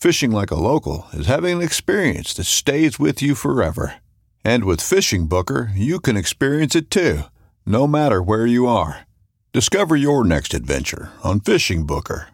Fishing like a local is having an experience that stays with you forever. And with FishingBooker, you can experience it too, no matter where you are. Discover your next adventure on FishingBooker.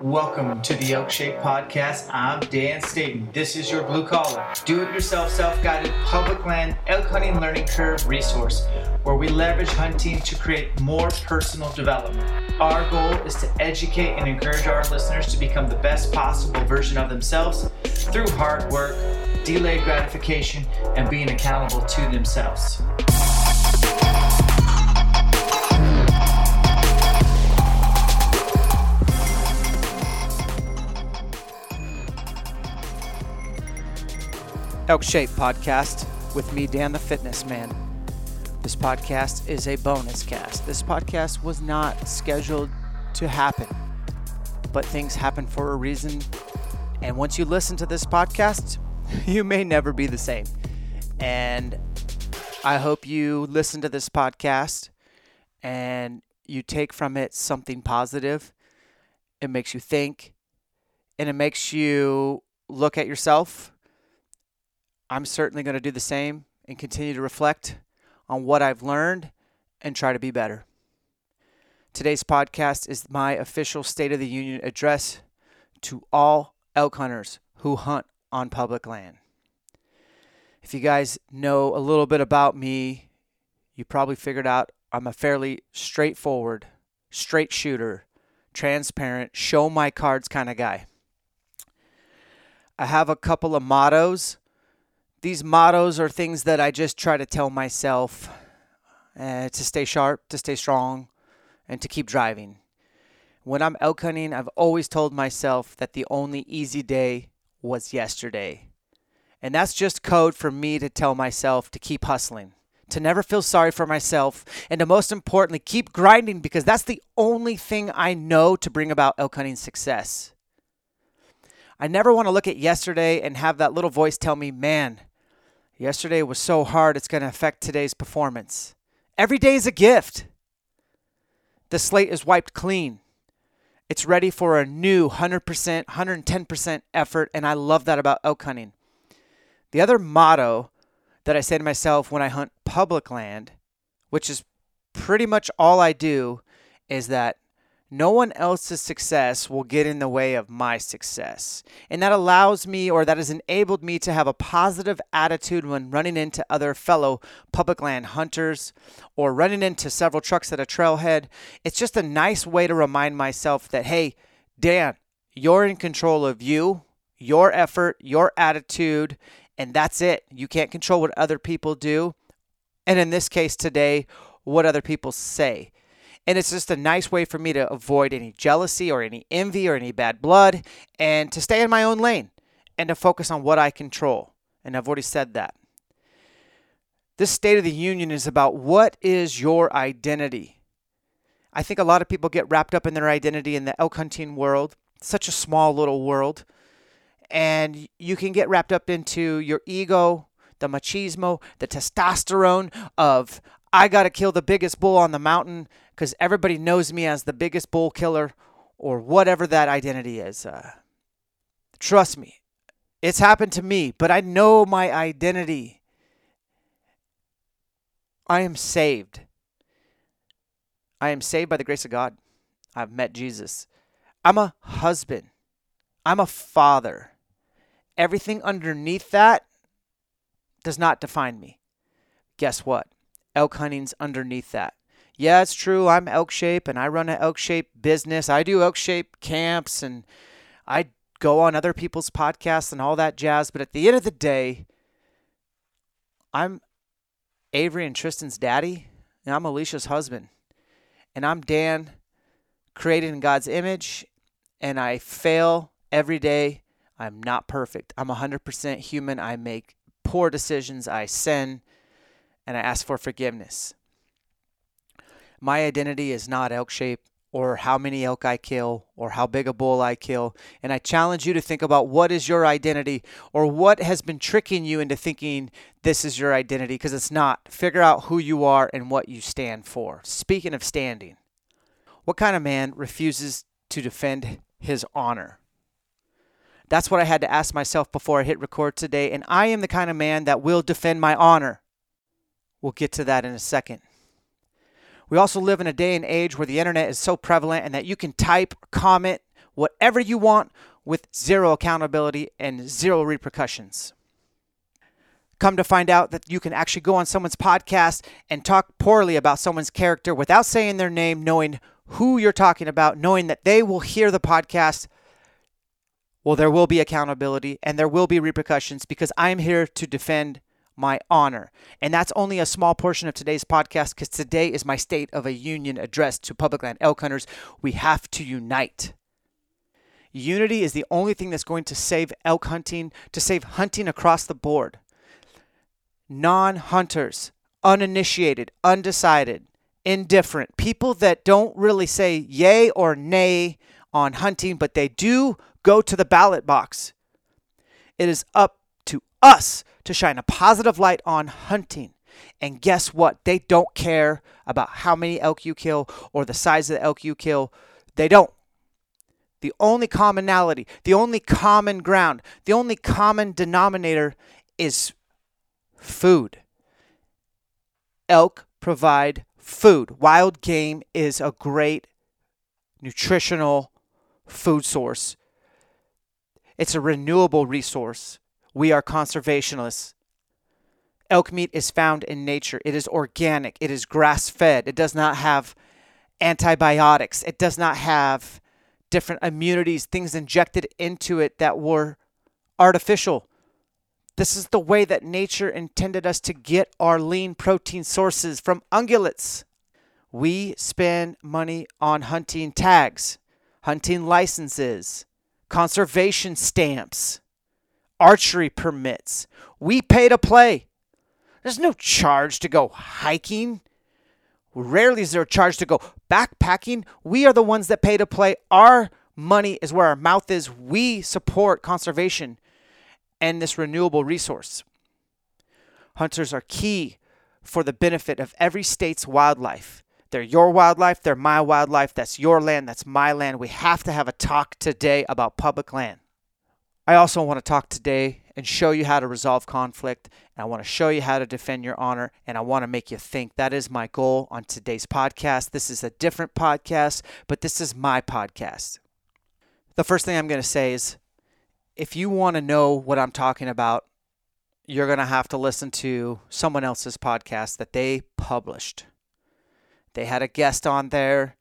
Welcome to the Elk Shape Podcast. I'm Dan Staton. This is your blue collar, do it yourself, self guided public land elk hunting learning curve resource where we leverage hunting to create more personal development. Our goal is to educate and encourage our listeners to become the best possible version of themselves through hard work, delayed gratification, and being accountable to themselves. Elk Shape Podcast with me, Dan the Fitness Man. This podcast is a bonus cast. This podcast was not scheduled to happen, but things happen for a reason. And once you listen to this podcast, you may never be the same. And I hope you listen to this podcast and you take from it something positive. It makes you think and it makes you look at yourself I'm certainly going to do the same and continue to reflect on what I've learned and try to be better. Today's podcast is my official State of the Union address to all elk hunters who hunt on public land. If you guys know a little bit about me, you probably figured out I'm a fairly straightforward, straight shooter, transparent, show my cards kind of guy. I have a couple of mottos these mottos are things that I just try to tell myself uh, to stay sharp, to stay strong, and to keep driving. When I'm elk hunting, I've always told myself that the only easy day was yesterday. And that's just code for me to tell myself to keep hustling, to never feel sorry for myself, and to most importantly, keep grinding because that's the only thing I know to bring about elk hunting success. I never want to look at yesterday and have that little voice tell me, man, Yesterday was so hard, it's going to affect today's performance. Every day is a gift. The slate is wiped clean. It's ready for a new 100%, 110% effort, and I love that about elk hunting. The other motto that I say to myself when I hunt public land, which is pretty much all I do, is that no one else's success will get in the way of my success. And that allows me, or that has enabled me, to have a positive attitude when running into other fellow public land hunters or running into several trucks at a trailhead. It's just a nice way to remind myself that, hey, Dan, you're in control of you, your effort, your attitude, and that's it. You can't control what other people do. And in this case today, what other people say. And it's just a nice way for me to avoid any jealousy or any envy or any bad blood and to stay in my own lane and to focus on what I control. And I've already said that. This State of the Union is about what is your identity. I think a lot of people get wrapped up in their identity in the elk hunting world, such a small little world. and you can get wrapped up into your ego, the machismo, the testosterone of I got to kill the biggest bull on the mountain because everybody knows me as the biggest bull killer or whatever that identity is. Uh, trust me, it's happened to me, but I know my identity. I am saved. I am saved by the grace of God. I've met Jesus. I'm a husband. I'm a father. Everything underneath that does not define me. Guess what? Elk hunting's underneath that. Yeah, it's true. I'm elk shape and I run an elk shape business. I do elk shape camps and I go on other people's podcasts and all that jazz. But at the end of the day, I'm Avery and Tristan's daddy and I'm Alicia's husband. And I'm Dan, created in God's image, and I fail every day. I'm not perfect. I'm 100% human. I make poor decisions. I sin, and I ask for forgiveness. My identity is not elk shape or how many elk I kill or how big a bull I kill. And I challenge you to think about what is your identity or what has been tricking you into thinking this is your identity because it's not. Figure out who you are and what you stand for. Speaking of standing, what kind of man refuses to defend his honor? That's what I had to ask myself before I hit record today. And I am the kind of man that will defend my honor. We'll get to that in a second. We also live in a day and age where the internet is so prevalent and that you can type, comment, whatever you want with zero accountability and zero repercussions. Come to find out that you can actually go on someone's podcast and talk poorly about someone's character without saying their name, knowing who you're talking about, knowing that they will hear the podcast. Well, there will be accountability and there will be repercussions because I'm here to defend my honor. And that's only a small portion of today's podcast because today is my State of a Union address to public land elk hunters. We have to unite. Unity is the only thing that's going to save elk hunting, to save hunting across the board. Non hunters, uninitiated, undecided, indifferent, people that don't really say yay or nay on hunting, but they do go to the ballot box. It is up to us to shine a positive light on hunting. And guess what? They don't care about how many elk you kill or the size of the elk you kill. They don't. The only commonality, the only common ground, the only common denominator is food. Elk provide food. Wild game is a great nutritional food source. It's a renewable resource. We are conservationists. Elk meat is found in nature. It is organic. It is grass fed. It does not have antibiotics. It does not have different immunities, things injected into it that were artificial. This is the way that nature intended us to get our lean protein sources from ungulates. We spend money on hunting tags, hunting licenses, conservation stamps archery permits. We pay to play. There's no charge to go hiking. Rarely is there a charge to go backpacking. We are the ones that pay to play. Our money is where our mouth is. We support conservation and this renewable resource. Hunters are key for the benefit of every state's wildlife. They're your wildlife, they're my wildlife, that's your land, that's my land. We have to have a talk today about public land. I also want to talk today and show you how to resolve conflict. And I want to show you how to defend your honor. And I want to make you think. That is my goal on today's podcast. This is a different podcast, but this is my podcast. The first thing I'm going to say is if you want to know what I'm talking about, you're going to have to listen to someone else's podcast that they published. They had a guest on there.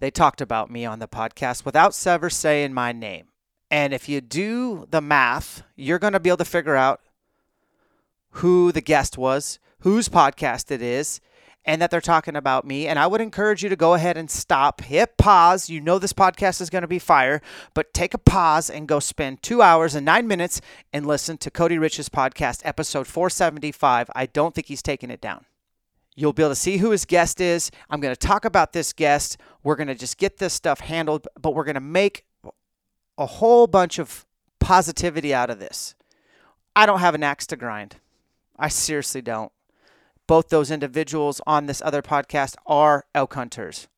They talked about me on the podcast without ever saying my name. And if you do the math, you're going to be able to figure out who the guest was, whose podcast it is, and that they're talking about me. And I would encourage you to go ahead and stop, hit pause. You know this podcast is going to be fire, but take a pause and go spend two hours and nine minutes and listen to Cody Rich's podcast, episode 475. I don't think he's taking it down. You'll be able to see who his guest is. I'm going to talk about this guest. We're going to just get this stuff handled, but we're going to make a whole bunch of positivity out of this. I don't have an axe to grind. I seriously don't. Both those individuals on this other podcast are elk hunters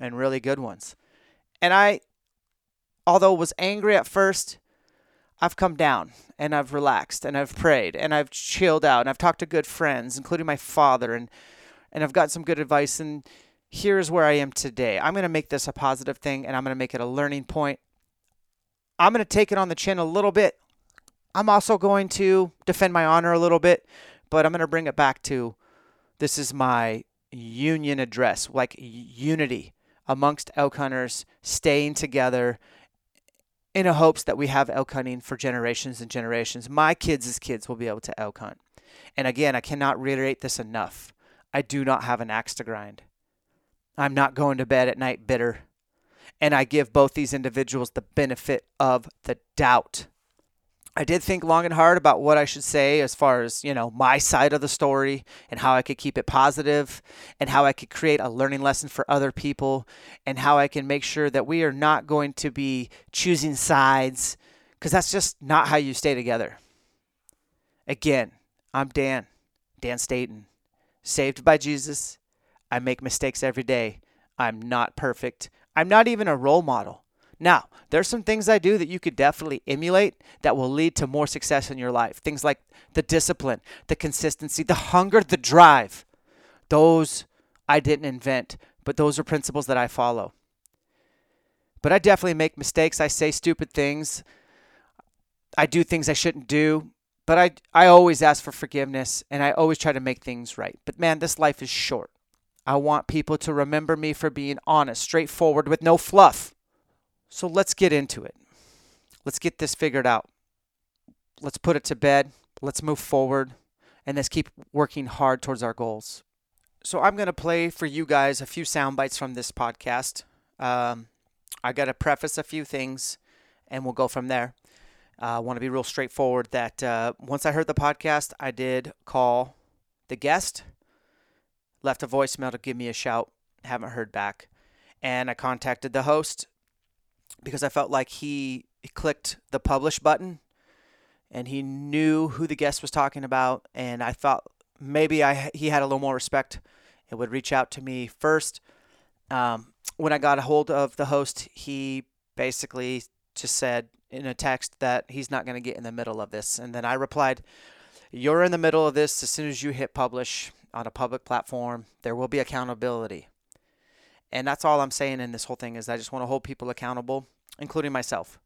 and really good ones. And I, although was angry at first, I've come down and I've relaxed and I've prayed and I've chilled out and I've talked to good friends, including my father, and and I've got some good advice. And here's where I am today. I'm going to make this a positive thing and I'm going to make it a learning point. I'm going to take it on the chin a little bit. I'm also going to defend my honor a little bit, but I'm going to bring it back to this is my union address, like unity amongst elk hunters, staying together in a hopes that we have elk hunting for generations and generations. My kids' kids will be able to elk hunt. And again, I cannot reiterate this enough. I do not have an axe to grind. I'm not going to bed at night bitter. And I give both these individuals the benefit of the doubt. I did think long and hard about what I should say as far as, you know, my side of the story and how I could keep it positive and how I could create a learning lesson for other people and how I can make sure that we are not going to be choosing sides because that's just not how you stay together. Again, I'm Dan, Dan Staton, saved by Jesus. I make mistakes every day. I'm not perfect. I'm not even a role model. Now, there's some things I do that you could definitely emulate that will lead to more success in your life. Things like the discipline, the consistency, the hunger, the drive. Those I didn't invent, but those are principles that I follow. But I definitely make mistakes. I say stupid things. I do things I shouldn't do. But I, I always ask for forgiveness and I always try to make things right. But man, this life is short. I want people to remember me for being honest, straightforward, with no fluff. So let's get into it. Let's get this figured out. Let's put it to bed. Let's move forward. And let's keep working hard towards our goals. So I'm going to play for you guys a few sound bites from this podcast. Um, I got to preface a few things and we'll go from there. Uh, I want to be real straightforward that uh, once I heard the podcast, I did call the guest, left a voicemail to give me a shout. Haven't heard back. And I contacted the host because I felt like he clicked the publish button and he knew who the guest was talking about and I thought maybe I he had a little more respect and would reach out to me first. Um, when I got a hold of the host, he basically just said in a text that he's not going to get in the middle of this. And then I replied, You're in the middle of this as soon as you hit publish on a public platform. There will be accountability. And that's all I'm saying in this whole thing is I just want to hold people accountable, including myself.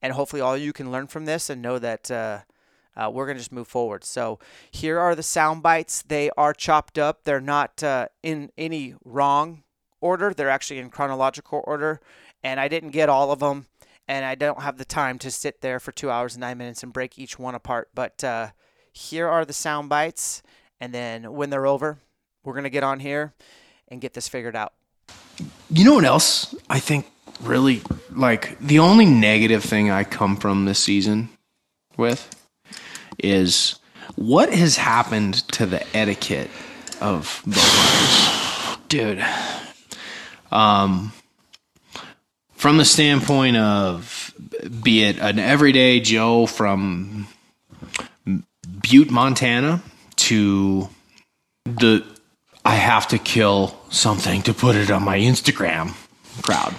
And hopefully all you can learn from this and know that uh, uh, we're going to just move forward. So here are the sound bites. They are chopped up. They're not uh, in any wrong order. They're actually in chronological order. And I didn't get all of them. And I don't have the time to sit there for two hours and nine minutes and break each one apart. But uh, here are the sound bites. And then when they're over, we're going to get on here and get this figured out. You know what else I think really like the only negative thing I come from this season with is what has happened to the etiquette of hunters, dude. Um, from the standpoint of be it an everyday Joe from Butte, Montana, to the I have to kill something to put it on my Instagram crowd.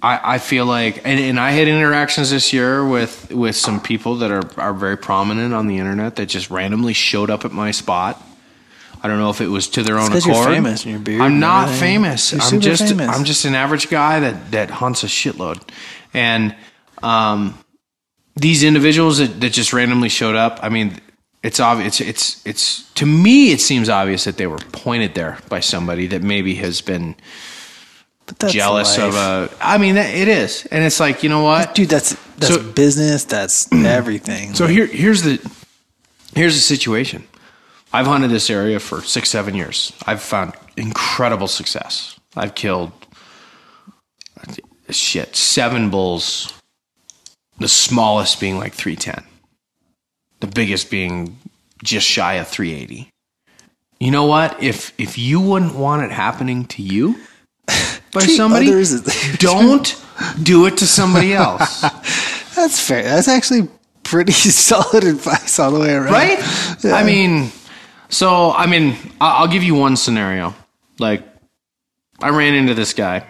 I, I feel like, and, and I had interactions this year with, with some people that are, are very prominent on the internet that just randomly showed up at my spot. I don't know if it was to their own accord. you're famous and your beard. I'm not everything. famous. You're I'm just famous. I'm just an average guy that that hunts a shitload, and um, these individuals that, that just randomly showed up. I mean, it's obvious. It's it's it's to me, it seems obvious that they were pointed there by somebody that maybe has been jealous life. of a. I mean, it is, and it's like you know what, dude. That's that's So- business. That's everything. So here, here's the here's the situation. I've hunted this area for six, seven years. I've found incredible success. I've killed shit seven bulls. The smallest being like three ten. The biggest being just shy of three eighty. You know what? If if you wouldn't want it happening to you by Treat somebody, don't do it to somebody else. That's fair. That's actually pretty solid advice all the way around. right? I mean, so I mean, I'll give you one scenario. Like, I ran into this guy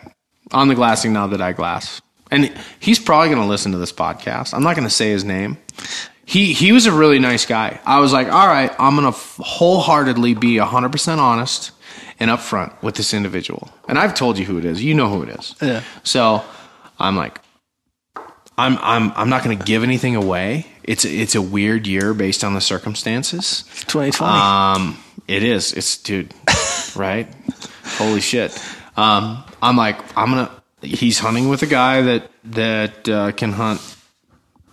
on the glassing now that I glass, and he's probably going to listen to this podcast. I'm not going to say his name. He he was a really nice guy. I was like, all right, I'm going to wholeheartedly be 100 percent honest and upfront with this individual, and I've told you who it is. You know who it is. Yeah. So I'm like, I'm I'm I'm not going to give anything away. It's it's a weird year based on the circumstances. 2020. Um, it is. It's dude, right? Holy shit. Um, I'm like, I'm gonna. He's hunting with a guy that that uh, can hunt.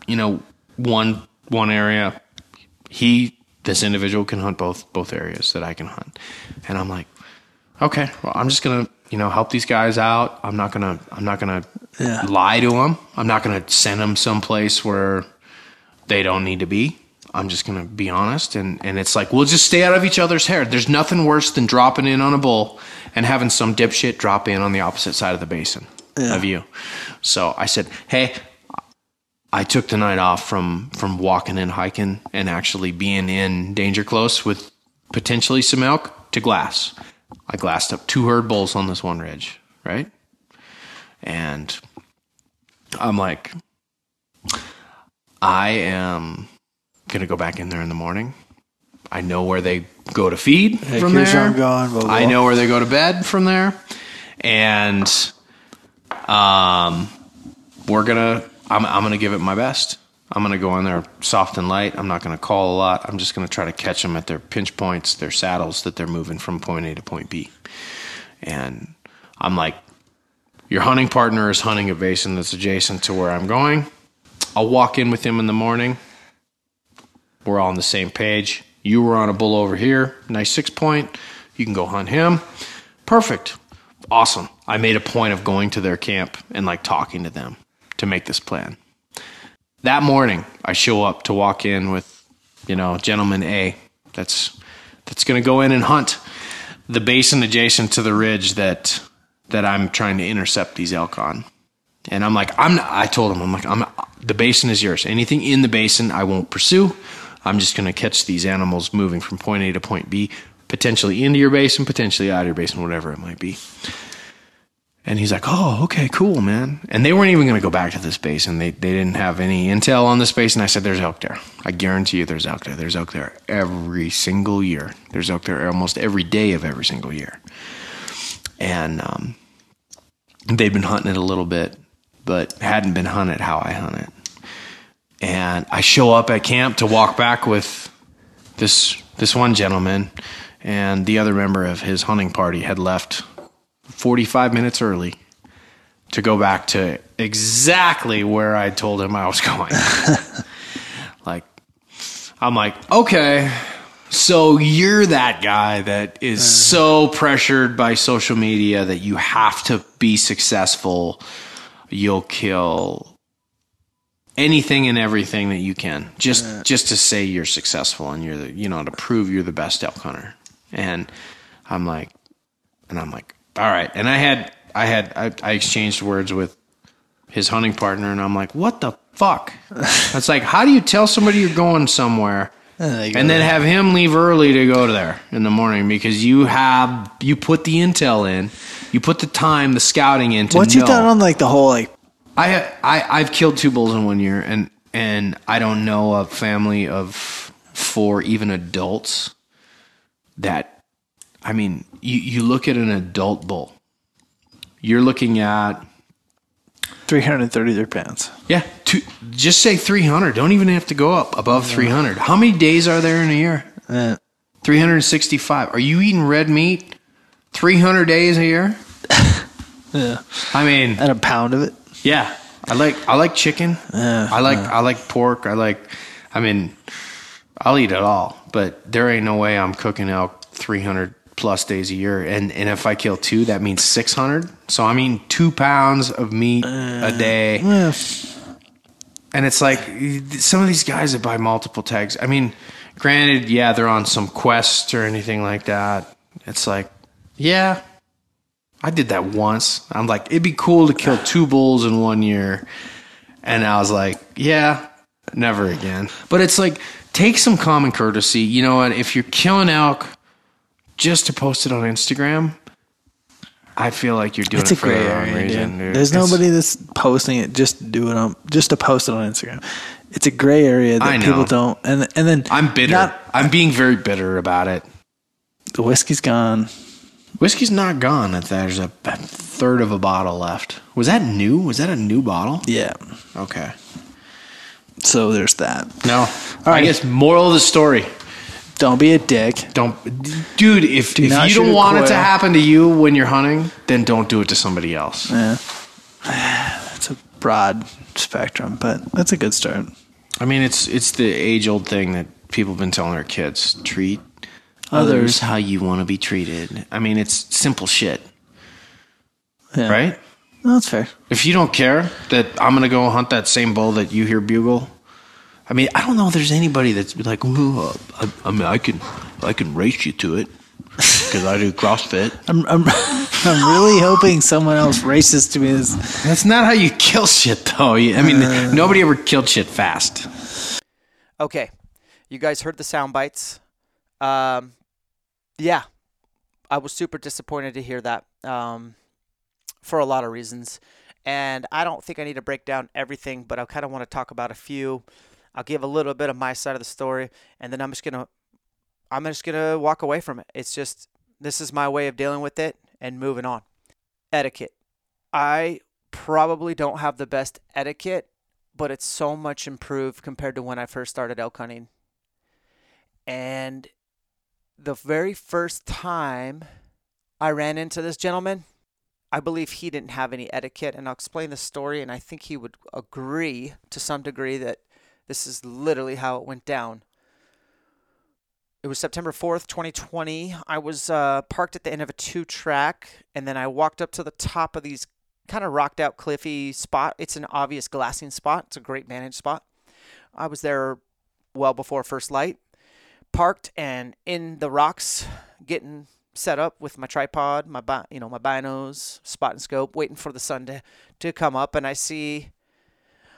You know, one one area. He this individual can hunt both both areas that I can hunt, and I'm like, okay, well, I'm just gonna you know help these guys out. I'm not gonna I'm not gonna Yeah. lie to them. I'm not gonna send them someplace where they don't need to be. I'm just gonna be honest, and and it's like we'll just stay out of each other's hair. There's nothing worse than dropping in on a bull and having some dipshit drop in on the opposite side of the basin of you. So I said, hey. I took the night off from from walking and hiking and actually being in danger close with potentially some elk to glass. I glassed up two herd bulls on this one ridge, right? And I'm like, I am gonna go back in there in the morning. I know where they go to feed from there. where I'm going, blah, blah, I know where they go to bed from there, and um, we're gonna. I'm I'm gonna give it my best. I'm gonna go in there soft and light. I'm not gonna call a lot. I'm just gonna try to catch them at their pinch points, their saddles that they're moving from point A to point B. And I'm like, your hunting partner is hunting a basin that's adjacent to where I'm going. I'll walk in with him in the morning. We're all on the same page. You were on a bull over here, nice six point. You can go hunt him. Perfect. Awesome. I made a point of going to their camp and like talking to them to make this plan. That morning, I show up to walk in with, you know, gentleman A that's that's going to go in and hunt the basin adjacent to the ridge that that I'm trying to intercept these elk on. And I'm like, I'm. Not, I told him, I'm like, I'm. The basin is yours. Anything in the basin, I won't pursue. I'm just going to catch these animals moving from point A to point B, potentially into your basin, potentially out of your basin, whatever it might be. And he's like, "Oh, okay, cool, man." And they weren't even going to go back to this basin. They they didn't have any intel on this And I said, "There's elk there. I guarantee you, there's elk there. There's elk there every single year. There's elk there almost every day of every single year." And um, they'd been hunting it a little bit, but hadn't been hunted how I hunt it. And I show up at camp to walk back with this this one gentleman, and the other member of his hunting party had left 45 minutes early to go back to exactly where I told him I was going. like, I'm like, okay, so you're that guy that is uh-huh. so pressured by social media that you have to be successful. You'll kill anything and everything that you can just uh-huh. just to say you're successful and you're the you know to prove you're the best elk hunter. And I'm like, and I'm like, all right. And I had I had I, I exchanged words with his hunting partner, and I'm like, what the fuck? It's like, how do you tell somebody you're going somewhere? and then have him leave early to go to there in the morning because you have you put the intel in, you put the time, the scouting in. To What's you know. done on like the whole like I I I've killed two bulls in one year, and and I don't know a family of four even adults that. I mean, you you look at an adult bull, you're looking at 333 pounds? yeah, two, just say three hundred. Don't even have to go up above three hundred. How many days are there in a year? Uh, 365. Are you eating red meat 300 days a year? yeah. I mean, And a pound of it. yeah. I like I like chicken. Yeah, I like I like pork. I like I mean, I'll eat it all, but there ain't no way I'm cooking elk 300 plus days a year. And and if I kill two, that means 600. So I mean 2 pounds of meat a uh, day. Yeah. And it's like some of these guys that buy multiple tags. I mean, granted, yeah, they're on some quest or anything like that. It's like, yeah, I did that once. I'm like, it'd be cool to kill two bulls in one year. And I was like, yeah, never again. But it's like, take some common courtesy. You know what? If you're killing elk just to post it on Instagram, I feel like you're doing It's it a for gray the wrong area. reason. dude. dude. There's It's- nobody that's posting it just to do it on just to post it on Instagram. It's a gray area that people don't. And and then I'm bitter. Not, I'm being very bitter about it. the whiskey's gone. Whiskey's not gone. There's a third of a bottle left. Was that new? Was that a new bottle? Yeah. Okay. So there's that. No. All right. I guess moral of the story. Don't be a dick. Don't, dude. If Do if you don't want it to happen to you when you're hunting, then don't do it to somebody else. Yeah. It's a broad spectrum, but that's a good start. I mean, it's it's the age old thing that people have been telling their kids: treat Others. others how you want to be treated. I mean, it's simple shit, Yeah. right? No, that's fair. If you don't care that I'm gonna go hunt that same bull that you hear bugle, I mean, I don't know if there's anybody that's like, well, I, I mean, I can I can race you to it because I do CrossFit. I'm, I'm, I'm really hoping someone else races to me this. That's not how you kill shit, though. I mean, nobody ever killed shit fast. Okay, you guys heard the sound bites. Um, yeah, I was super disappointed to hear that um, for a lot of reasons, and I don't think I need to break down everything, but I kind of want to talk about a few. I'll give a little bit of my side of the story, and then I'm just gonna, I'm just gonna walk away from it. It's just this is my way of dealing with it and moving on. Etiquette. I probably don't have the best etiquette but it's so much improved compared to when I first started elk hunting. And the very first time I ran into this gentleman, I believe he didn't have any etiquette. And I'll explain the story, and I think he would agree to some degree that this is literally how it went down. It was September 4th, 2020. I was uh, parked at the end of a two track, and then I walked up to the top of these kind of rocked out cliffy spot. It's an obvious glassing spot. It's a great managed spot. I was there well before first light, parked and in the rocks, getting set up with my tripod, my bi- you know my binos, spotting scope, waiting for the sun to, to come up. And I see,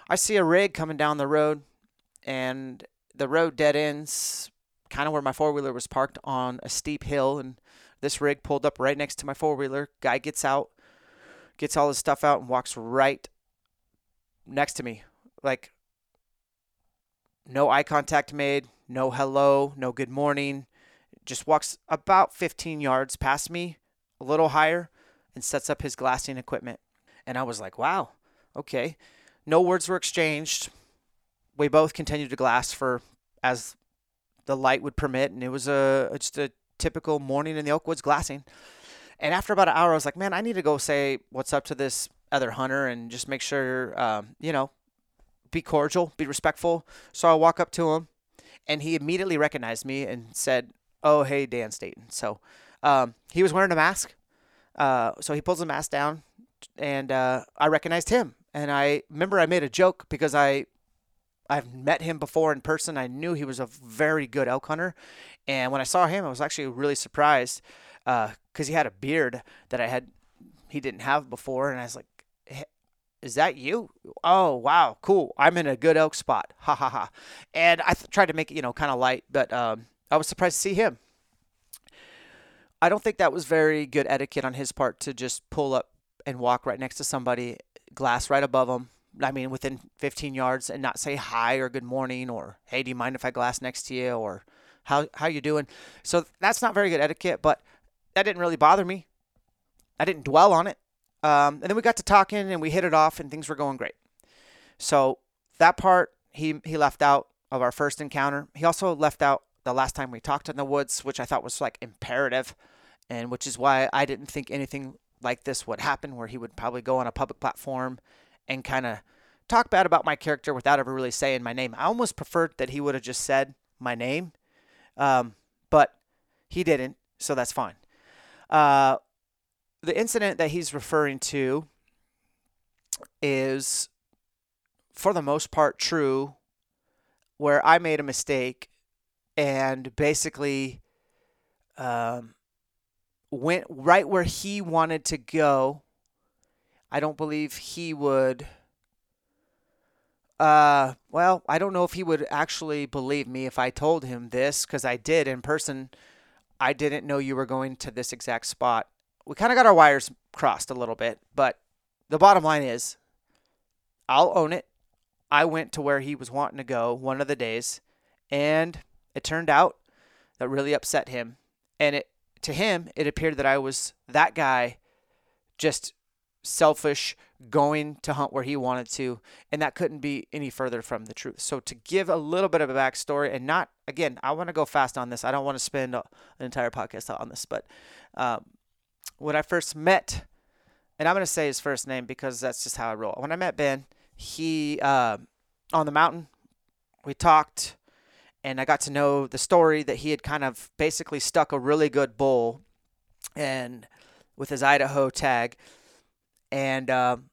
I see a rig coming down the road, and the road dead ends, kind of where my four wheeler was parked on a steep hill, and this rig pulled up right next to my four wheeler. Guy gets out gets all his stuff out and walks right next to me. Like, no eye contact made, no hello, no good morning. Just walks about 15 yards past me, a little higher, and sets up his glassing equipment. And I was like, wow, okay. No words were exchanged. We both continued to glass for as the light would permit, and it was a just a typical morning in the Oakwoods glassing. And after about an hour, I was like, man, I need to go say what's up to this other hunter and just make sure, um, you know, be cordial, be respectful. So I walk up to him, and he immediately recognized me and said, "Oh, hey, Dan Staton." So um, he was wearing a mask. Uh, so he pulls the mask down, and uh, I recognized him. And I remember I made a joke because I I've met him before in person. I knew he was a very good elk hunter, and when I saw him, I was actually really surprised because he had a beard that I had he didn't have before, and I was like, "Is that you? Oh wow, cool! I'm in a good elk spot, ha ha ha!" And I th- tried to make it you know kind of light, but um, I was surprised to see him. I don't think that was very good etiquette on his part to just pull up and walk right next to somebody, glass right above them. I mean, within 15 yards, and not say hi or good morning or hey, do you mind if I glass next to you or how how you doing? So that's not very good etiquette, but that didn't really bother me. I didn't dwell on it. Um, and then we got to talking and we hit it off and things were going great. So that part he he left out of our first encounter. He also left out the last time we talked in the woods, which I thought was like imperative, and which is why I didn't think anything like this would happen, where he would probably go on a public platform and kind of talk bad about my character without ever really saying my name. I almost preferred that he would have just said my name, um, but he didn't, so that's fine. Uh, the incident that he's referring to is, for the most part, true, where I made a mistake and basically um, went right where he wanted to go. I don't believe he would Uh, well, I don't know if he would actually believe me if I told him this because I did in person. I didn't know you were going to this exact spot. We kind of got our wires crossed a little bit, but the bottom line is I'll own it. I went to where he was wanting to go one of the days, and it turned out that really upset him. And it to him, it appeared that I was that guy just selfish, going to hunt where he wanted to, and that couldn't be any further from the truth. So to give a little bit of a backstory, and not again, I want to go fast on this. I don't want to spend an entire podcast on this, but um, when I first met, and I'm going to say his first name because that's just how I roll. When I met Ben, he uh, on the mountain, we talked, and I got to know the story that he had kind of basically stuck a really good bull, and with his Idaho tag and um,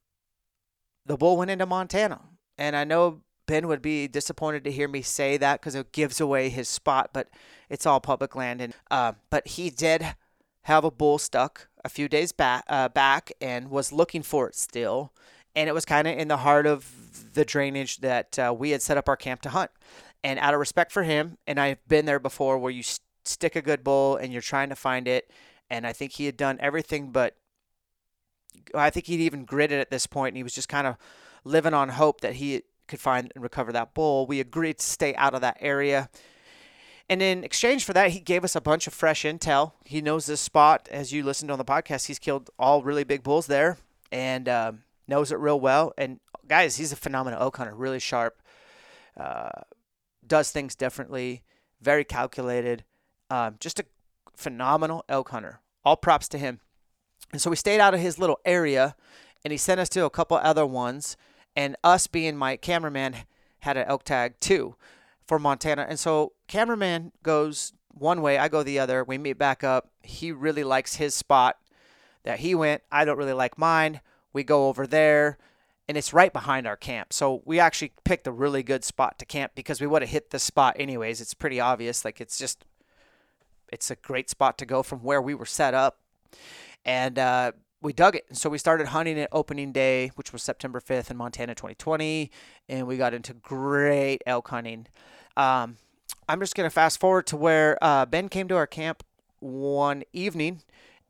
the bull went into Montana. And I know Ben would be disappointed to hear me say that because it gives away his spot, but it's all public land. And uh, but he did have a bull stuck a few days back, uh, back, and was looking for it still. And it was kind of in the heart of the drainage that uh, we had set up our camp to hunt. And out of respect for him, and I've been there before, where you st- stick a good bull and you're trying to find it. And I think he had done everything but I think he'd even gritted at this point, and he was just kind of living on hope that he could find and recover that bull. We agreed to stay out of that area. And in exchange for that, he gave us a bunch of fresh intel. He knows this spot. As you listened on the podcast, he's killed all really big bulls there and um, knows it real well. And guys, he's a phenomenal elk hunter, really sharp, uh, does things differently, very calculated, um, just a phenomenal elk hunter. All props to him. And so we stayed out of his little area and he sent us to a couple other ones. And us being my cameraman had an elk tag too for Montana. And so cameraman goes one way, I go the other. We meet back up. He really likes his spot that he went. I don't really like mine. We go over there and it's right behind our camp. So we actually picked a really good spot to camp because we would have hit this spot anyways. It's pretty obvious. Like it's just it's a great spot to go from where we were set up and uh, we dug it. And so we started hunting it opening day, which was September 5th in Montana 2020, and we got into great elk hunting. Um, I'm just to fast forward to where uh, Ben came to our camp one evening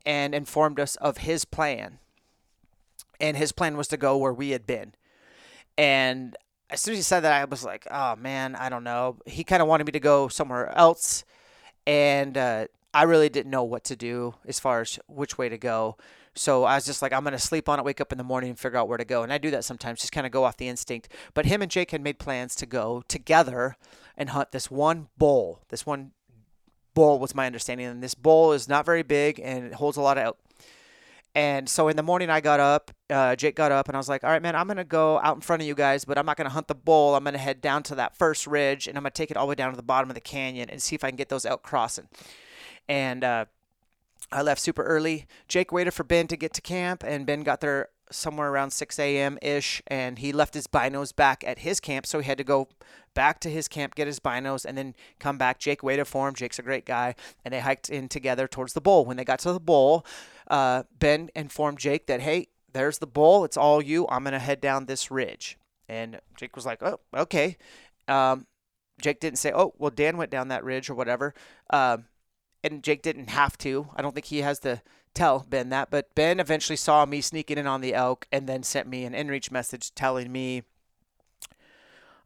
and informed us of his plan. And his plan was to go where we had been. And as soon as he said that, I was like, oh man, I don't know. He kind of wanted me to go somewhere else. And uh, I really didn't know what to do as far as which way to go. So I was just like, I'm going to sleep on it, wake up in the morning, and figure out where to go. And I do that sometimes, just kind of go off the instinct. But him and Jake had made plans to go together and hunt this one bull. This one bull was my understanding. And this bull is not very big and it holds a lot of elk. And so in the morning, I got up. Uh, Jake got up, and I was like, "All right, man, I'm gonna go out in front of you guys, but I'm not gonna hunt the bull. I'm gonna head down to that first ridge, and I'm gonna take it all the way down to the bottom of the canyon and see if I can get those elk crossing." And uh, I left super early. Jake waited for Ben to get to camp, and Ben got there somewhere around 6 a.m. ish, and he left his binos back at his camp, so he had to go back to his camp, get his binos, and then come back. Jake waited for him. Jake's a great guy, and they hiked in together towards the bowl. When they got to the bowl, uh, Ben informed Jake that, hey, there's the bowl. It's all you. I'm gonna head down this ridge. And Jake was like, oh, okay. Um, Jake didn't say, oh, well, Dan went down that ridge or whatever. Um, and Jake didn't have to. I don't think he has to tell Ben that, but Ben eventually saw me sneaking in on the elk and then sent me an inReach message telling me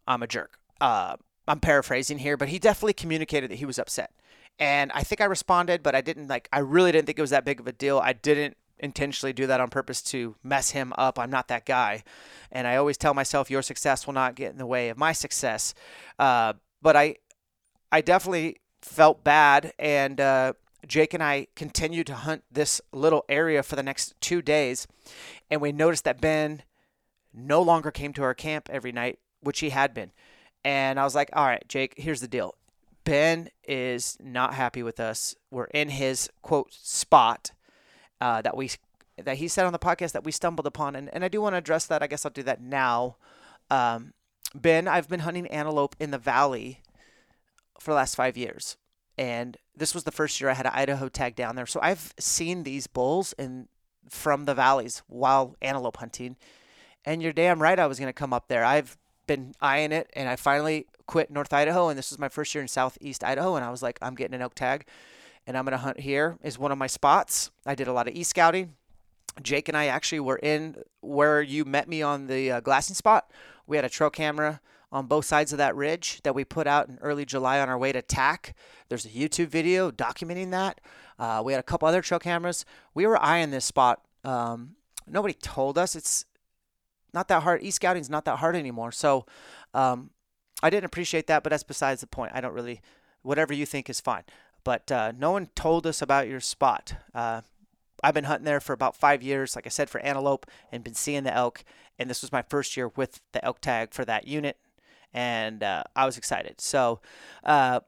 I'm a jerk. Uh, I'm paraphrasing here, but he definitely communicated that he was upset. And I think I responded, but I didn't like, I really didn't think it was that big of a deal. I didn't intentionally do that on purpose to mess him up. I'm not that guy. And I always tell myself, your success will not get in the way of my success. Uh, but I, I definitely felt bad, and uh, Jake and I continued to hunt this little area for the next two days, and we noticed that Ben no longer came to our camp every night, which he had been. And I was like, all right, Jake, here's the deal. Ben is not happy with us. We're in his quote spot uh, that we that he said on the podcast that we stumbled upon, and, and I do want to address that. I guess I'll do that now. Um, ben, I've been hunting antelope in the valley for the last five years. And this was the first year I had an Idaho tag down there. So I've seen these bulls in from the valleys while antelope hunting. And you're damn right I was going to come up there. I've been eyeing it, and I finally quit North Idaho, and this was my first year in Southeast Idaho, and I was like, I'm getting an elk tag, and I'm gonna hunt here. Is one of my spots. I did a lot of e scouting. Jake and I actually were in where you met me on the uh, glassing spot. We had a trail camera on both sides of that ridge that we put out in early July on our way to TAC. There's a YouTube video documenting that. Uh, we had a couple other trail cameras. We were eyeing this spot. Um, nobody told us it's not that hard. E-scouting is not that hard anymore. So um, I didn't appreciate that, but that's besides the point. I don't really, whatever you think is fine. But uh, no one told us about your spot. Uh, I've been hunting there for about five years, like I said, for antelope and been seeing the elk. And this was my first year with the elk tag for that unit. And uh, I was excited. So, uh,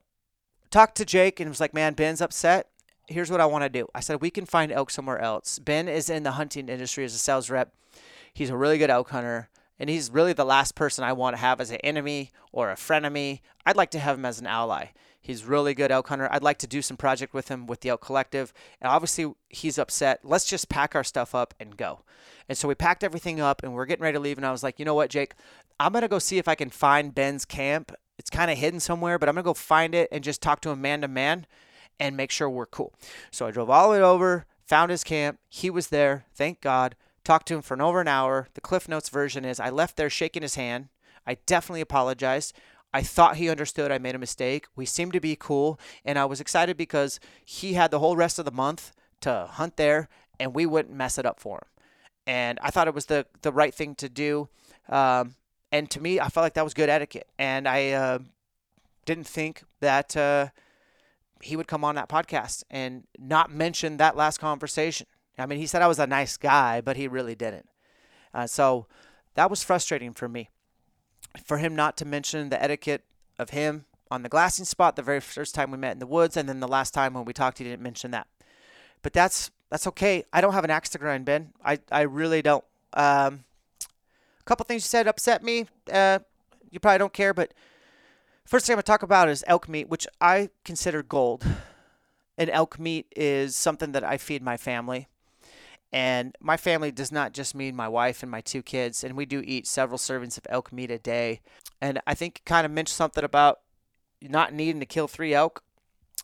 talked to Jake and was like, man, Ben's upset. Here's what I want to do. I said, we can find elk somewhere else. Ben is in the hunting industry as a sales rep. He's a really good elk hunter. And he's really the last person I want to have as an enemy or a frenemy. I'd like to have him as an ally. He's really good elk hunter. I'd like to do some project with him with the Elk Collective. And obviously, he's upset. Let's just pack our stuff up and go. And so we packed everything up and we're getting ready to leave. And I was like, you know what, Jake? I'm going to go see if I can find Ben's camp. It's kind of hidden somewhere, but I'm going to go find it and just talk to him man to man and make sure we're cool. So I drove all the way over, found his camp. He was there. Thank God. Talked to him for an over an hour. The Cliff Notes version is I left there shaking his hand. I definitely apologized. I thought he understood I made a mistake. We seemed to be cool, and I was excited because he had the whole rest of the month to hunt there, and we wouldn't mess it up for him. And I thought it was the the right thing to do. Um, and to me, I felt like that was good etiquette. And I uh, didn't think that uh, he would come on that podcast and not mention that last conversation. I mean, he said I was a nice guy, but he really didn't. Uh, so that was frustrating for me for him not to mention the etiquette of him on the glassing spot the very first time we met in the woods, and then the last time when we talked, he didn't mention that. But that's that's okay. I don't have an axe to grind, Ben. I, I really don't. Um, a couple things you said upset me. Uh, you probably don't care, but first thing I'm gonna talk about is elk meat, which I consider gold. And elk meat is something that I feed my family. And my family does not just mean my wife and my two kids, and we do eat several servings of elk meat a day. And I think kind of mentioned something about not needing to kill three elk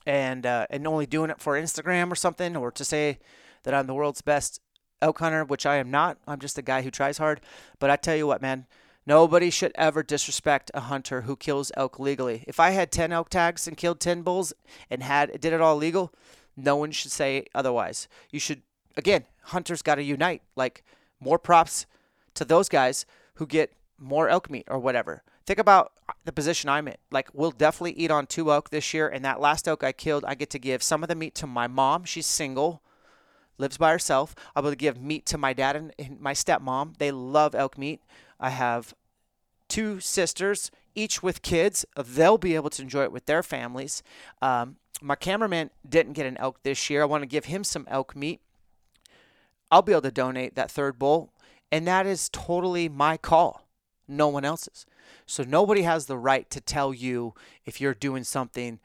and uh, and only doing it for Instagram or something, or to say that I'm the world's best elk hunter, which I am not. I'm just a guy who tries hard. But I tell you what, man, nobody should ever disrespect a hunter who kills elk legally. If I had 10 elk tags and killed 10 bulls and had did it all legal, no one should say otherwise. You should again, hunters got to unite. Like more props to those guys who get more elk meat or whatever. Think about the position I'm in. Like we'll definitely eat on two elk this year, and that last elk I killed, I get to give some of the meat to my mom. She's single, lives by herself. I'm able to give meat to my dad and, and my stepmom. They love elk meat. I have two sisters, each with kids. They'll be able to enjoy it with their families. Um, my cameraman didn't get an elk this year. I want to give him some elk meat. I'll be able to donate that third bull, and that is totally my call, no one else's. So nobody has the right to tell you if you're doing something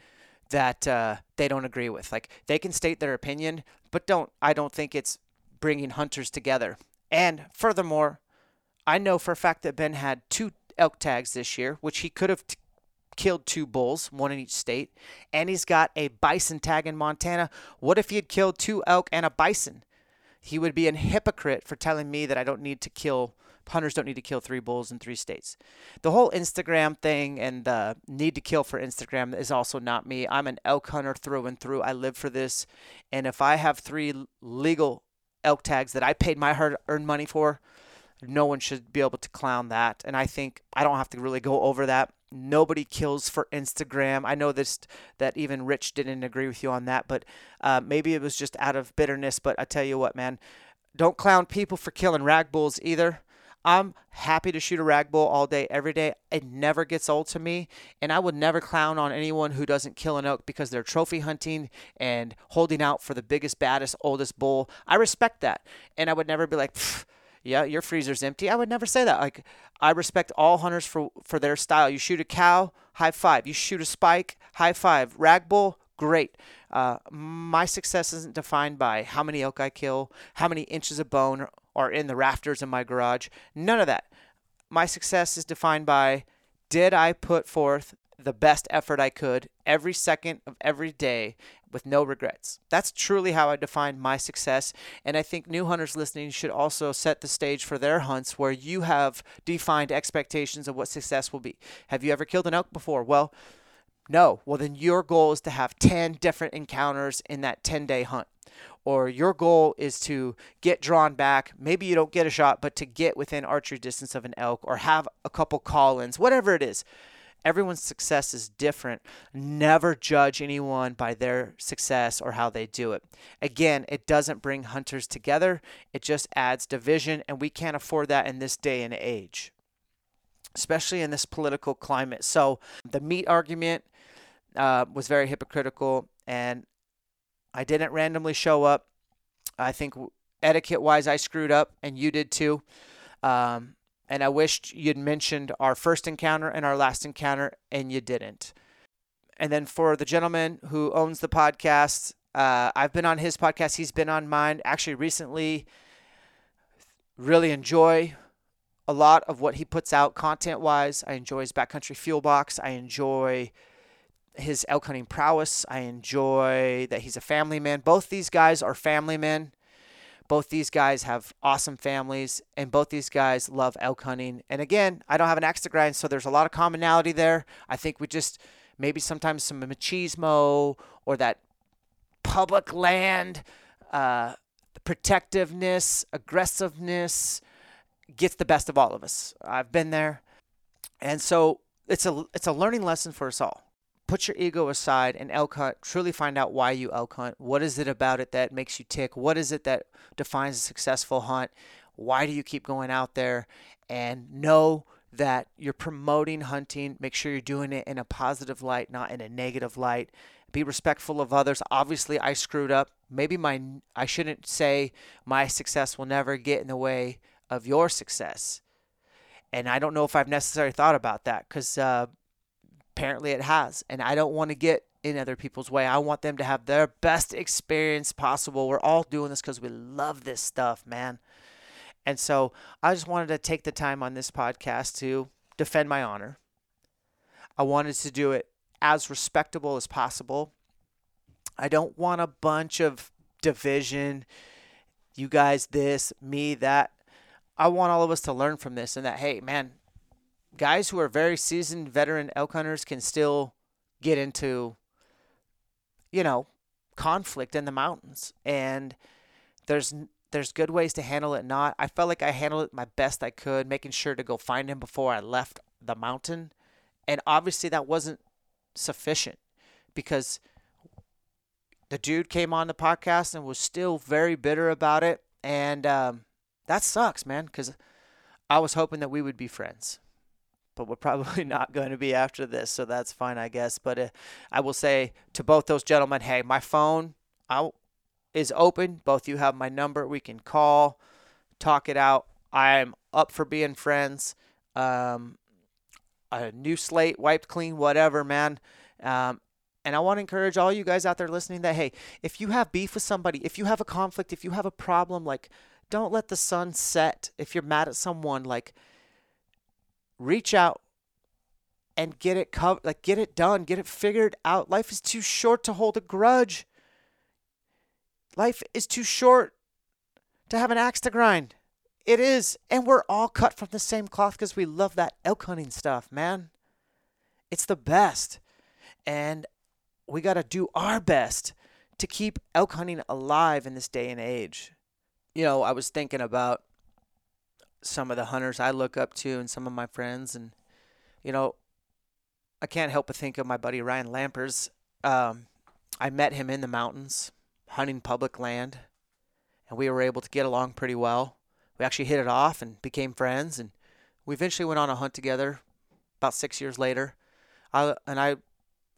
that uh, they don't agree with. Like they can state their opinion, but don't. I don't think it's bringing hunters together. And furthermore, I know for a fact that Ben had two elk tags this year, which he could have t- killed two bulls, one in each state, and he's got a bison tag in Montana. What if he had killed two elk and a bison? He would be a hypocrite for telling me that I don't need to kill hunters don't need to kill three bulls in three states. The whole Instagram thing and the need to kill for Instagram is also not me. I'm an elk hunter through and through. I live for this. And if I have three legal elk tags that I paid my hard earned money for, no one should be able to clown that. And I think I don't have to really go over that. Nobody kills for Instagram. I know this that even Rich didn't agree with you on that, but uh, maybe it was just out of bitterness. But I tell you what, man, don't clown people for killing rag bulls either. I'm happy to shoot a rag bull all day, every day. It never gets old to me. And I would never clown on anyone who doesn't kill an elk because they're trophy hunting and holding out for the biggest, baddest, oldest bull. I respect that. And I would never be like, yeah, your freezer's empty. I would never say that. Like I respect all hunters for for their style. You shoot a cow, high five. You shoot a spike, high five. Rag bull, great. Uh, my success isn't defined by how many elk I kill, how many inches of bone are in the rafters in my garage. None of that. My success is defined by did I put forth the best effort I could every second of every day with no regrets? That's truly how I define my success. And I think new hunters listening should also set the stage for their hunts where you have defined expectations of what success will be. Have you ever killed an elk before? Well, no. Well, then your goal is to have 10 different encounters in that 10 day hunt. Or your goal is to get drawn back. Maybe you don't get a shot, but to get within archery distance of an elk or have a couple call ins, whatever it is. Everyone's success is different. Never judge anyone by their success or how they do it. Again, it doesn't bring hunters together, it just adds division, and we can't afford that in this day and age, especially in this political climate. So, the meat argument uh, was very hypocritical, and I didn't randomly show up. I think etiquette wise, I screwed up, and you did too. Um, and I wished you'd mentioned our first encounter and our last encounter, and you didn't. And then for the gentleman who owns the podcast, uh, I've been on his podcast. He's been on mine. Actually, recently, really enjoy a lot of what he puts out content wise. I enjoy his backcountry fuel box. I enjoy his elk hunting prowess. I enjoy that he's a family man. Both these guys are family men. Both these guys have awesome families, and both these guys love elk hunting. And again, I don't have an axe to grind, so there's a lot of commonality there. I think we just maybe sometimes some machismo or that public land uh, protectiveness, aggressiveness gets the best of all of us. I've been there, and so it's a it's a learning lesson for us all put your ego aside and elk hunt. Truly find out why you elk hunt. What is it about it that makes you tick? What is it that defines a successful hunt? Why do you keep going out there? And know that you're promoting hunting. Make sure you're doing it in a positive light, not in a negative light. Be respectful of others. Obviously, I screwed up. Maybe my I shouldn't say my success will never get in the way of your success. And I don't know if I've necessarily thought about that because uh, apparently it has. And I don't want to get in other people's way. I want them to have their best experience possible. We're all doing this because we love this stuff, man. And so I just wanted to take the time on this podcast to defend my honor. I wanted to do it as respectable as possible. I don't want a bunch of division. You guys, this, me, that. I want all of us to learn from this and that, hey, man, guys who are very seasoned veteran elk hunters can still get into you know conflict in the mountains. And there's there's good ways to handle it not. I felt like i handled it my best i could making sure to go find him before i left the mountain. And obviously that wasn't sufficient because the dude came on the podcast and was still very bitter about it. And um, that sucks man because i was hoping that we would be friends but we're probably not going to be after this, so that's fine, I guess. But uh, I will say to both those gentlemen, hey, my phone I, is open. Both you have my number. We can call, talk it out. I'm up for being friends. Um, a new slate, wiped clean, whatever, man. Um, and I want to encourage all you guys out there listening that hey, if you have beef with somebody, if you have a conflict, if you have a problem, like don't let the sun set. If you're mad at someone, like reach out and get it covered, like get it done, get it figured out. Life is too short to hold a grudge. Life is too short to have an axe to grind. It is, and we're all cut from the same cloth because we love that elk hunting stuff, man. It's the best, and we got to do our best to keep elk hunting alive in this day and age. You know, I was thinking about some of the hunters I look up to and some of my friends. And, you know, I can't help but think of my buddy Ryan Lampers. Um, I met him in the mountains hunting public land, and we were able to get along pretty well. We actually hit it off and became friends, and we eventually went on a hunt together about six years later. I, and I,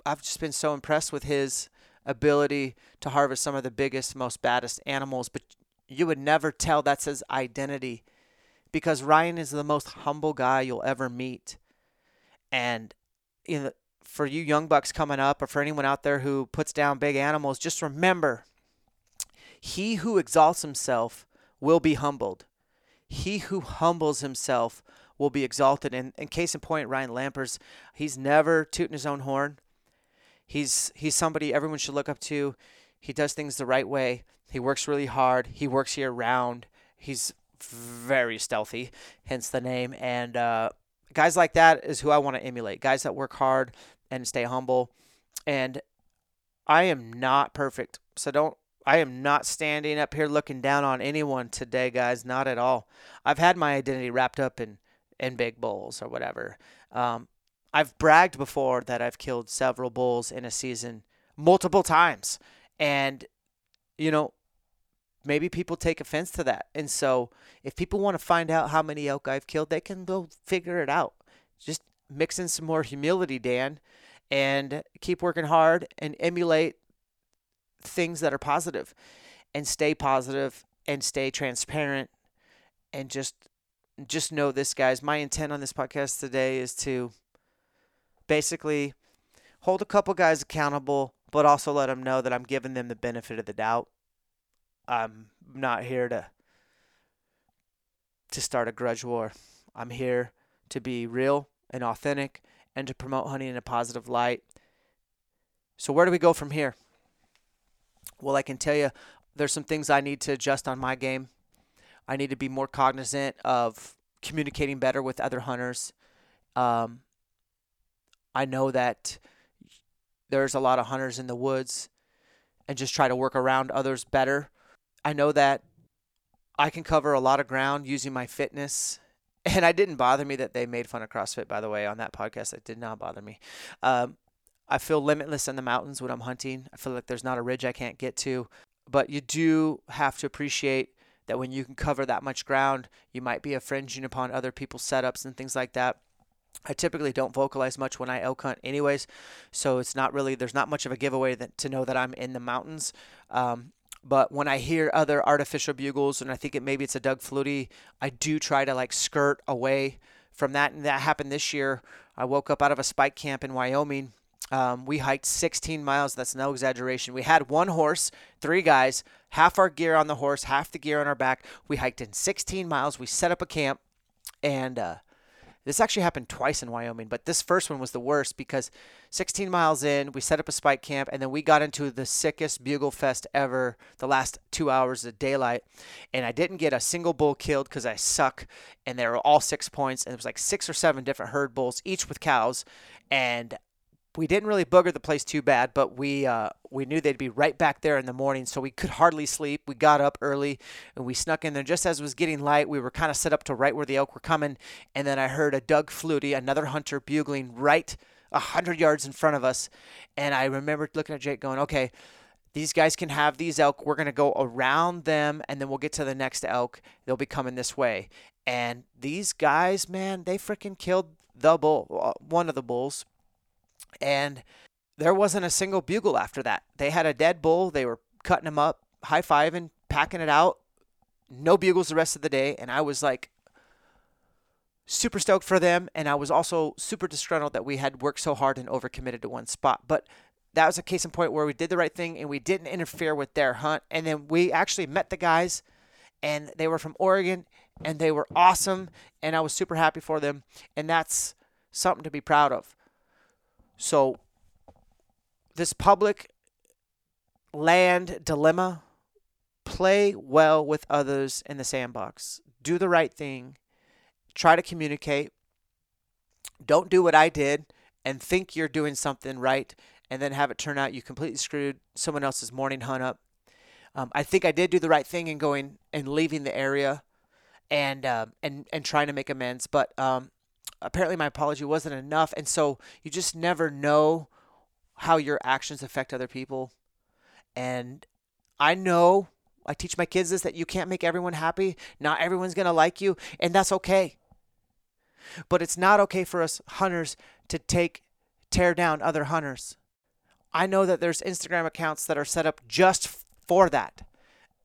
I've just been so impressed with his ability to harvest some of the biggest, most baddest animals, but you would never tell that's his identity because Ryan is the most humble guy you'll ever meet. And you know, for you young bucks coming up, or for anyone out there who puts down big animals, just remember he who exalts himself will be humbled. He who humbles himself will be exalted. And, and case in point, Ryan Lampers, he's never tooting his own horn. He's he's somebody everyone should look up to. He does things the right way. He works really hard. He works year round. He's very stealthy, hence the name. And uh, guys like that is who I want to emulate. Guys that work hard and stay humble. And I am not perfect, so don't. I am not standing up here looking down on anyone today, guys. Not at all. I've had my identity wrapped up in in big bulls or whatever. Um, I've bragged before that I've killed several bulls in a season multiple times. And, you know, maybe people take offense to that. And so if people want to find out how many elk I've killed, they can go figure it out. Just mix in some more humility, Dan, and keep working hard and emulate things that are positive and stay positive and stay transparent and just just know this guys my intent on this podcast today is to basically hold a couple guys accountable, but also let them know that I'm giving them the benefit of the doubt. I'm not here to to start a grudge war. I'm here to be real and authentic and to promote hunting in a positive light. So where do we go from here? Well, I can tell you there's some things I need to adjust on my game. I need to be more cognizant of communicating better with other hunters. Um, I know that there's a lot of hunters in the woods and just try to work around others better. I know that I can cover a lot of ground using my fitness. And I didn't bother me that they made fun of CrossFit, by the way, on that podcast. It did not bother me. Um, I feel limitless in the mountains when I'm hunting. I feel like there's not a ridge I can't get to. But you do have to appreciate that when you can cover that much ground, you might be infringing upon other people's setups and things like that. I typically don't vocalize much when I elk hunt, anyways, so it's not really there's not much of a giveaway that, to know that I'm in the mountains. Um, but when I hear other artificial bugles, and I think it maybe it's a Doug Flutie, I do try to like skirt away from that. And that happened this year. I woke up out of a spike camp in Wyoming. Um, we hiked 16 miles. That's no exaggeration. We had one horse, three guys, half our gear on the horse, half the gear on our back. We hiked in 16 miles. We set up a camp, and uh, this actually happened twice in Wyoming, but this first one was the worst because 16 miles in, we set up a spike camp, and then we got into the sickest bugle fest ever the last two hours of daylight. And I didn't get a single bull killed because I suck, and they were all six points, and it was like six or seven different herd bulls, each with cows. And we didn't really booger the place too bad, but we uh, we knew they'd be right back there in the morning, so we could hardly sleep. We got up early and we snuck in there just as it was getting light. We were kind of set up to right where the elk were coming, and then I heard a Doug Flutie, another hunter, bugling right a hundred yards in front of us, and I remember looking at Jake, going, "Okay." These guys can have these elk. We're going to go around them and then we'll get to the next elk. They'll be coming this way. And these guys, man, they freaking killed the bull, uh, one of the bulls and there wasn't a single bugle after that. They had a dead bull. They were cutting him up, high fiving, packing it out. No bugles the rest of the day. And I was like super stoked for them. And I was also super disgruntled that we had worked so hard and overcommitted to one spot. But that was a case in point where we did the right thing and we didn't interfere with their hunt. And then we actually met the guys and they were from Oregon and they were awesome. And I was super happy for them. And that's something to be proud of. So, this public land dilemma play well with others in the sandbox. Do the right thing. Try to communicate. Don't do what I did and think you're doing something right and then have it turn out you completely screwed someone else's morning hunt up. Um, I think I did do the right thing in going and leaving the area and uh, and and trying to make amends, but um, apparently my apology wasn't enough and so you just never know how your actions affect other people. And i know i teach my kids this that you can't make everyone happy. Not everyone's going to like you and that's okay. But it's not okay for us hunters to take tear down other hunters. I know that there's instagram accounts that are set up just for that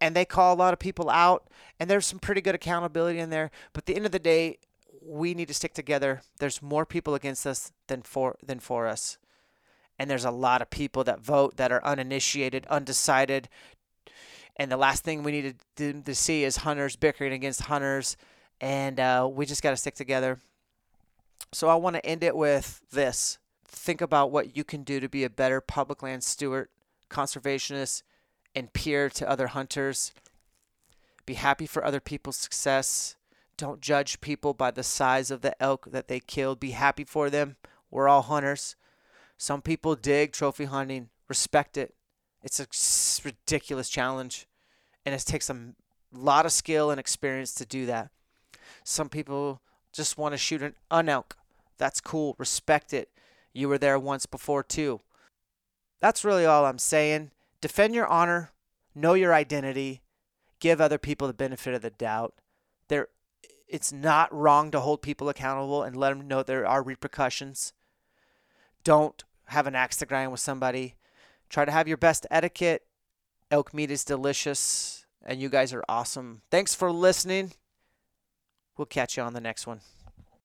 and they call a lot of people out and there's some pretty good accountability in there but at the end of the day we need to stick together. There's more people against us than for than for us. And there's a lot of people that vote that are uninitiated, undecided. And the last thing we need to, to see is hunters bickering against hunters and uh, we just got to stick together. So I want to end it with this. Think about what you can do to be a better public land steward, conservationist, and peer to other hunters. Be happy for other people's success. Don't judge people by the size of the elk that they killed. Be happy for them. We're all hunters. Some people dig trophy hunting. Respect it. It's a ridiculous challenge, and it takes a lot of skill and experience to do that. Some people just want to shoot an elk. That's cool. Respect it. You were there once before, too. That's really all I'm saying. Defend your honor, know your identity, give other people the benefit of the doubt. It's not wrong to hold people accountable and let them know there are repercussions. Don't have an axe to grind with somebody. Try to have your best etiquette. Elk meat is delicious, and you guys are awesome. Thanks for listening. We'll catch you on the next one.